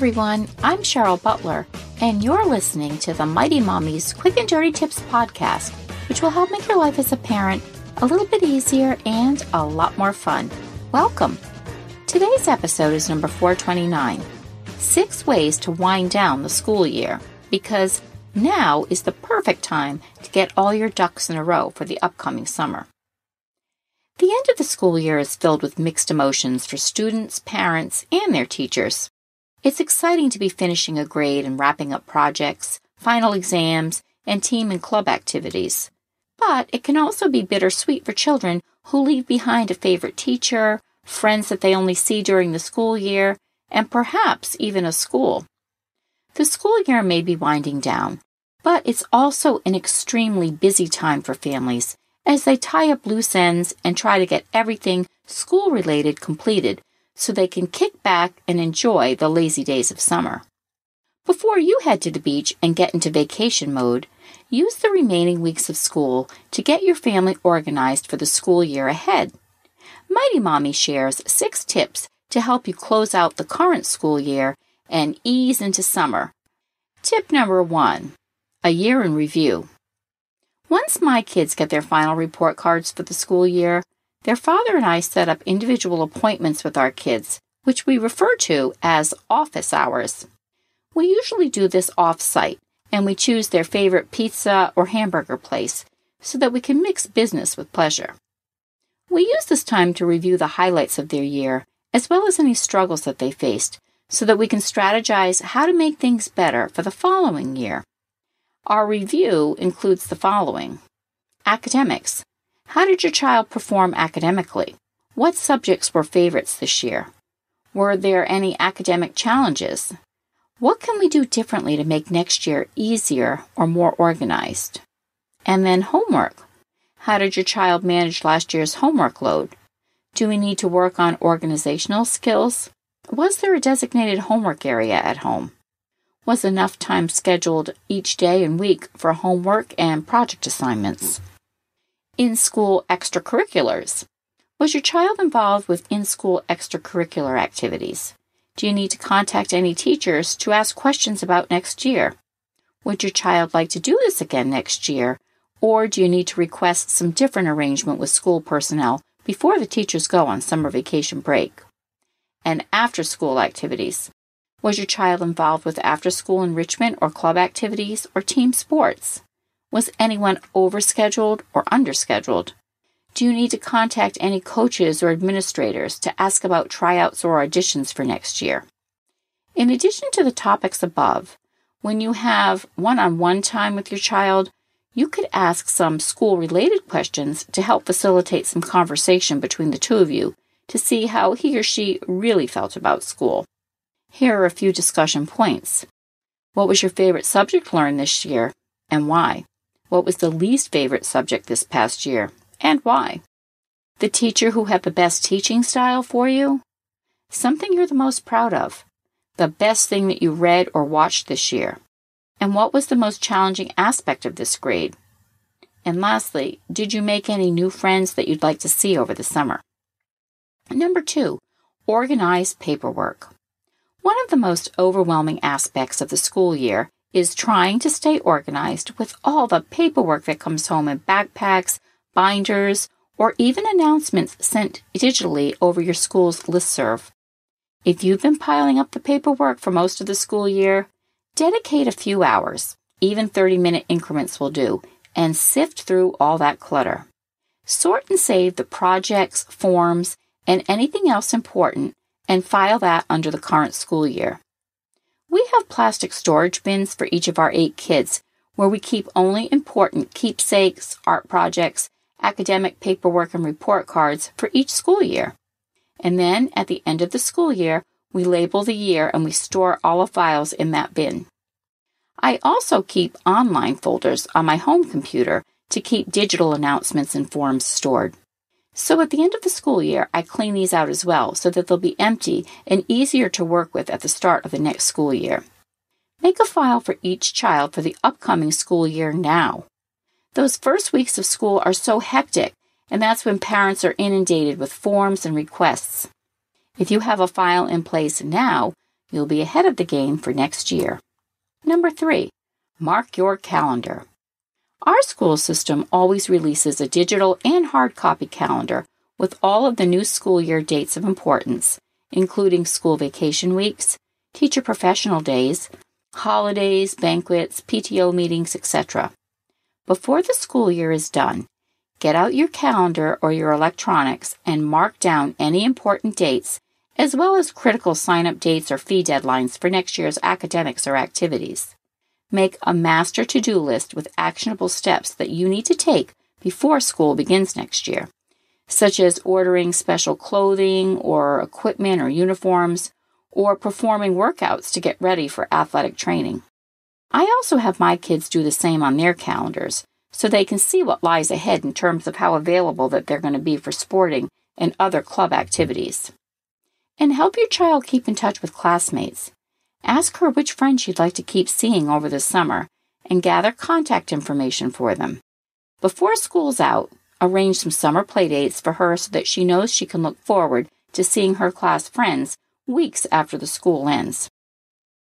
Everyone, I'm Cheryl Butler, and you're listening to the Mighty Mommy's Quick and Dirty Tips podcast, which will help make your life as a parent a little bit easier and a lot more fun. Welcome! Today's episode is number 429 Six Ways to Wind Down the School Year, because now is the perfect time to get all your ducks in a row for the upcoming summer. The end of the school year is filled with mixed emotions for students, parents, and their teachers. It's exciting to be finishing a grade and wrapping up projects, final exams, and team and club activities. But it can also be bittersweet for children who leave behind a favorite teacher, friends that they only see during the school year, and perhaps even a school. The school year may be winding down, but it's also an extremely busy time for families as they tie up loose ends and try to get everything school related completed so they can kick back and enjoy the lazy days of summer. Before you head to the beach and get into vacation mode, use the remaining weeks of school to get your family organized for the school year ahead. Mighty Mommy shares six tips to help you close out the current school year and ease into summer. Tip number one A year in review. Once my kids get their final report cards for the school year, their father and I set up individual appointments with our kids, which we refer to as office hours. We usually do this off site, and we choose their favorite pizza or hamburger place so that we can mix business with pleasure. We use this time to review the highlights of their year, as well as any struggles that they faced, so that we can strategize how to make things better for the following year. Our review includes the following academics, how did your child perform academically? What subjects were favorites this year? Were there any academic challenges? What can we do differently to make next year easier or more organized? And then homework. How did your child manage last year's homework load? Do we need to work on organizational skills? Was there a designated homework area at home? Was enough time scheduled each day and week for homework and project assignments? In school extracurriculars. Was your child involved with in school extracurricular activities? Do you need to contact any teachers to ask questions about next year? Would your child like to do this again next year? Or do you need to request some different arrangement with school personnel before the teachers go on summer vacation break? And after school activities. Was your child involved with after school enrichment or club activities or team sports? Was anyone overscheduled or underscheduled? Do you need to contact any coaches or administrators to ask about tryouts or auditions for next year? In addition to the topics above, when you have one on one time with your child, you could ask some school related questions to help facilitate some conversation between the two of you to see how he or she really felt about school. Here are a few discussion points. What was your favorite subject learned this year and why? What was the least favorite subject this past year and why? The teacher who had the best teaching style for you? Something you're the most proud of? The best thing that you read or watched this year? And what was the most challenging aspect of this grade? And lastly, did you make any new friends that you'd like to see over the summer? Number two, organize paperwork. One of the most overwhelming aspects of the school year is trying to stay organized with all the paperwork that comes home in backpacks, binders, or even announcements sent digitally over your school's listserv. If you've been piling up the paperwork for most of the school year, dedicate a few hours, even 30 minute increments will do, and sift through all that clutter. Sort and save the projects, forms, and anything else important, and file that under the current school year. We have plastic storage bins for each of our eight kids where we keep only important keepsakes, art projects, academic paperwork, and report cards for each school year. And then at the end of the school year, we label the year and we store all the files in that bin. I also keep online folders on my home computer to keep digital announcements and forms stored. So at the end of the school year, I clean these out as well so that they'll be empty and easier to work with at the start of the next school year. Make a file for each child for the upcoming school year now. Those first weeks of school are so hectic, and that's when parents are inundated with forms and requests. If you have a file in place now, you'll be ahead of the game for next year. Number three, mark your calendar. Our school system always releases a digital and hard copy calendar with all of the new school year dates of importance, including school vacation weeks, teacher professional days, holidays, banquets, PTO meetings, etc. Before the school year is done, get out your calendar or your electronics and mark down any important dates, as well as critical sign up dates or fee deadlines for next year's academics or activities. Make a master to do list with actionable steps that you need to take before school begins next year, such as ordering special clothing or equipment or uniforms, or performing workouts to get ready for athletic training. I also have my kids do the same on their calendars so they can see what lies ahead in terms of how available that they're going to be for sporting and other club activities. And help your child keep in touch with classmates. Ask her which friends she'd like to keep seeing over the summer and gather contact information for them. Before school's out, arrange some summer playdates for her so that she knows she can look forward to seeing her class friends weeks after the school ends.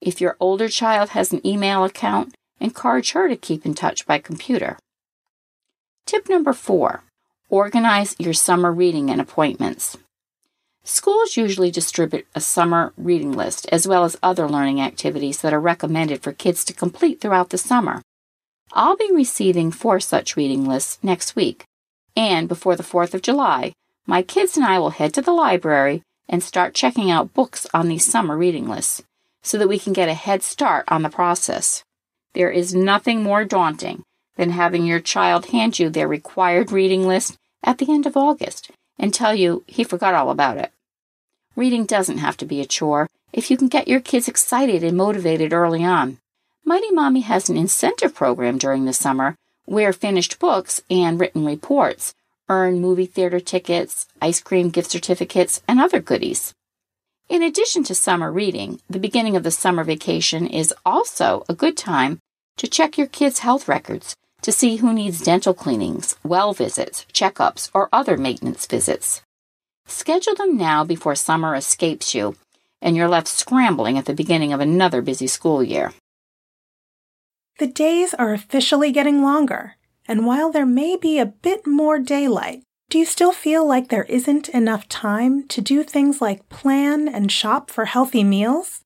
If your older child has an email account, encourage her to keep in touch by computer. Tip number four organize your summer reading and appointments. Schools usually distribute a summer reading list as well as other learning activities that are recommended for kids to complete throughout the summer. I'll be receiving four such reading lists next week, and before the 4th of July, my kids and I will head to the library and start checking out books on these summer reading lists so that we can get a head start on the process. There is nothing more daunting than having your child hand you their required reading list at the end of August and tell you he forgot all about it. Reading doesn't have to be a chore if you can get your kids excited and motivated early on. Mighty Mommy has an incentive program during the summer where finished books and written reports earn movie theater tickets, ice cream gift certificates, and other goodies. In addition to summer reading, the beginning of the summer vacation is also a good time to check your kids' health records to see who needs dental cleanings, well visits, checkups, or other maintenance visits. Schedule them now before summer escapes you and you're left scrambling at the beginning of another busy school year. The days are officially getting longer, and while there may be a bit more daylight, do you still feel like there isn't enough time to do things like plan and shop for healthy meals?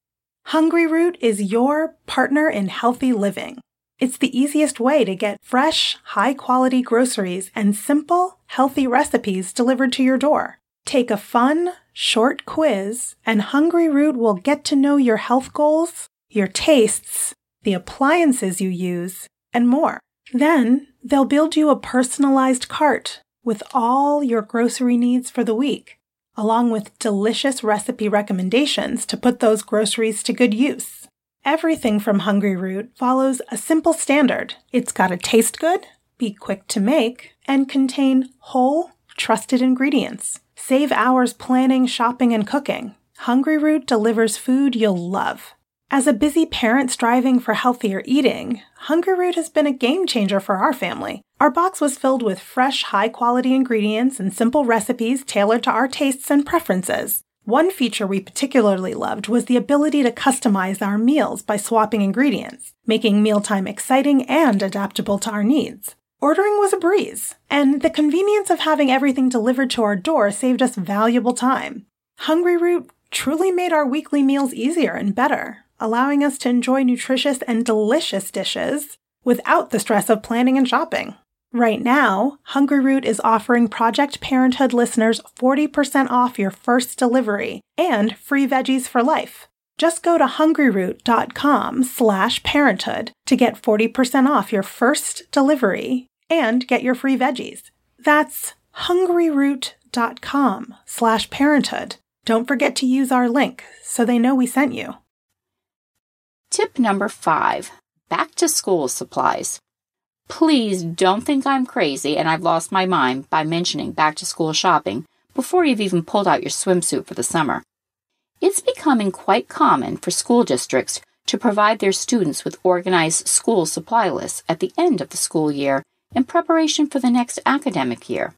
Hungryroot is your partner in healthy living. It's the easiest way to get fresh, high quality groceries and simple, healthy recipes delivered to your door. Take a fun, short quiz, and Hungryroot will get to know your health goals, your tastes, the appliances you use, and more. Then they'll build you a personalized cart with all your grocery needs for the week, along with delicious recipe recommendations to put those groceries to good use. Everything from Hungryroot follows a simple standard. It's got to taste good, be quick to make, and contain whole, trusted ingredients. Save hours planning, shopping, and cooking. Hungryroot delivers food you'll love. As a busy parent striving for healthier eating, Hungryroot has been a game changer for our family. Our box was filled with fresh, high quality ingredients and simple recipes tailored to our tastes and preferences. One feature we particularly loved was the ability to customize our meals by swapping ingredients, making mealtime exciting and adaptable to our needs. Ordering was a breeze, and the convenience of having everything delivered to our door saved us valuable time. Hungryroot truly made our weekly meals easier and better, allowing us to enjoy nutritious and delicious dishes without the stress of planning and shopping. Right now, Hungryroot is offering Project Parenthood listeners 40% off your first delivery and free veggies for life. Just go to hungryroot.com slash parenthood to get 40% off your first delivery and get your free veggies. That's hungryroot.com slash parenthood. Don't forget to use our link so they know we sent you. Tip number five back to school supplies. Please don't think I'm crazy and I've lost my mind by mentioning back to school shopping before you've even pulled out your swimsuit for the summer. It's becoming quite common for school districts to provide their students with organized school supply lists at the end of the school year in preparation for the next academic year.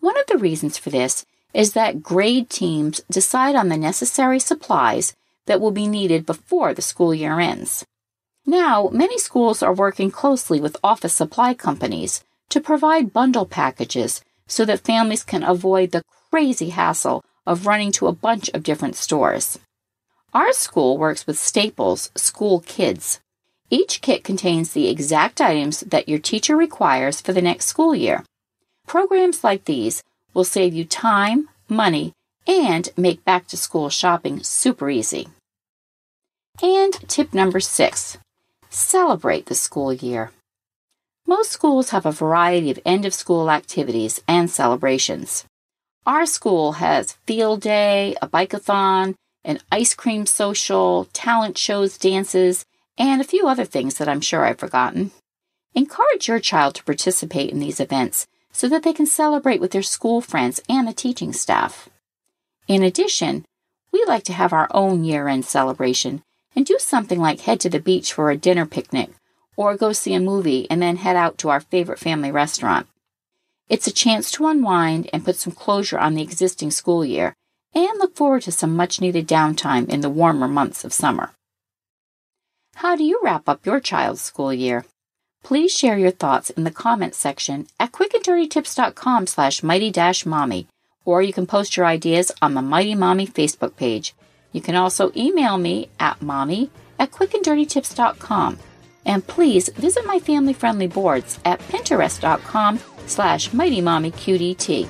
One of the reasons for this is that grade teams decide on the necessary supplies that will be needed before the school year ends. Now, many schools are working closely with office supply companies to provide bundle packages so that families can avoid the crazy hassle of running to a bunch of different stores. Our school works with Staples School Kids. Each kit contains the exact items that your teacher requires for the next school year. Programs like these will save you time, money, and make back to school shopping super easy. And tip number six celebrate the school year. Most schools have a variety of end of school activities and celebrations. Our school has field day, a bikeathon, an ice cream social, talent shows, dances, and a few other things that I'm sure I've forgotten. Encourage your child to participate in these events so that they can celebrate with their school friends and the teaching staff. In addition, we like to have our own year end celebration and do something like head to the beach for a dinner picnic or go see a movie and then head out to our favorite family restaurant. It's a chance to unwind and put some closure on the existing school year and look forward to some much needed downtime in the warmer months of summer. How do you wrap up your child's school year? Please share your thoughts in the comments section at quickanddirtytips.com slash mighty-mommy, or you can post your ideas on the Mighty Mommy Facebook page. You can also email me at mommy at quickanddirtytips.com. And please visit my family-friendly boards at pinterest.com slash Mighty Mommy QDT.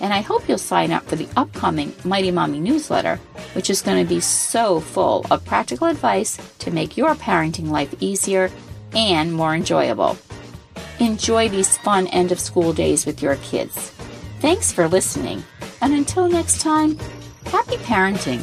And I hope you'll sign up for the upcoming Mighty Mommy newsletter, which is going to be so full of practical advice to make your parenting life easier and more enjoyable. Enjoy these fun end of school days with your kids. Thanks for listening, and until next time, happy parenting.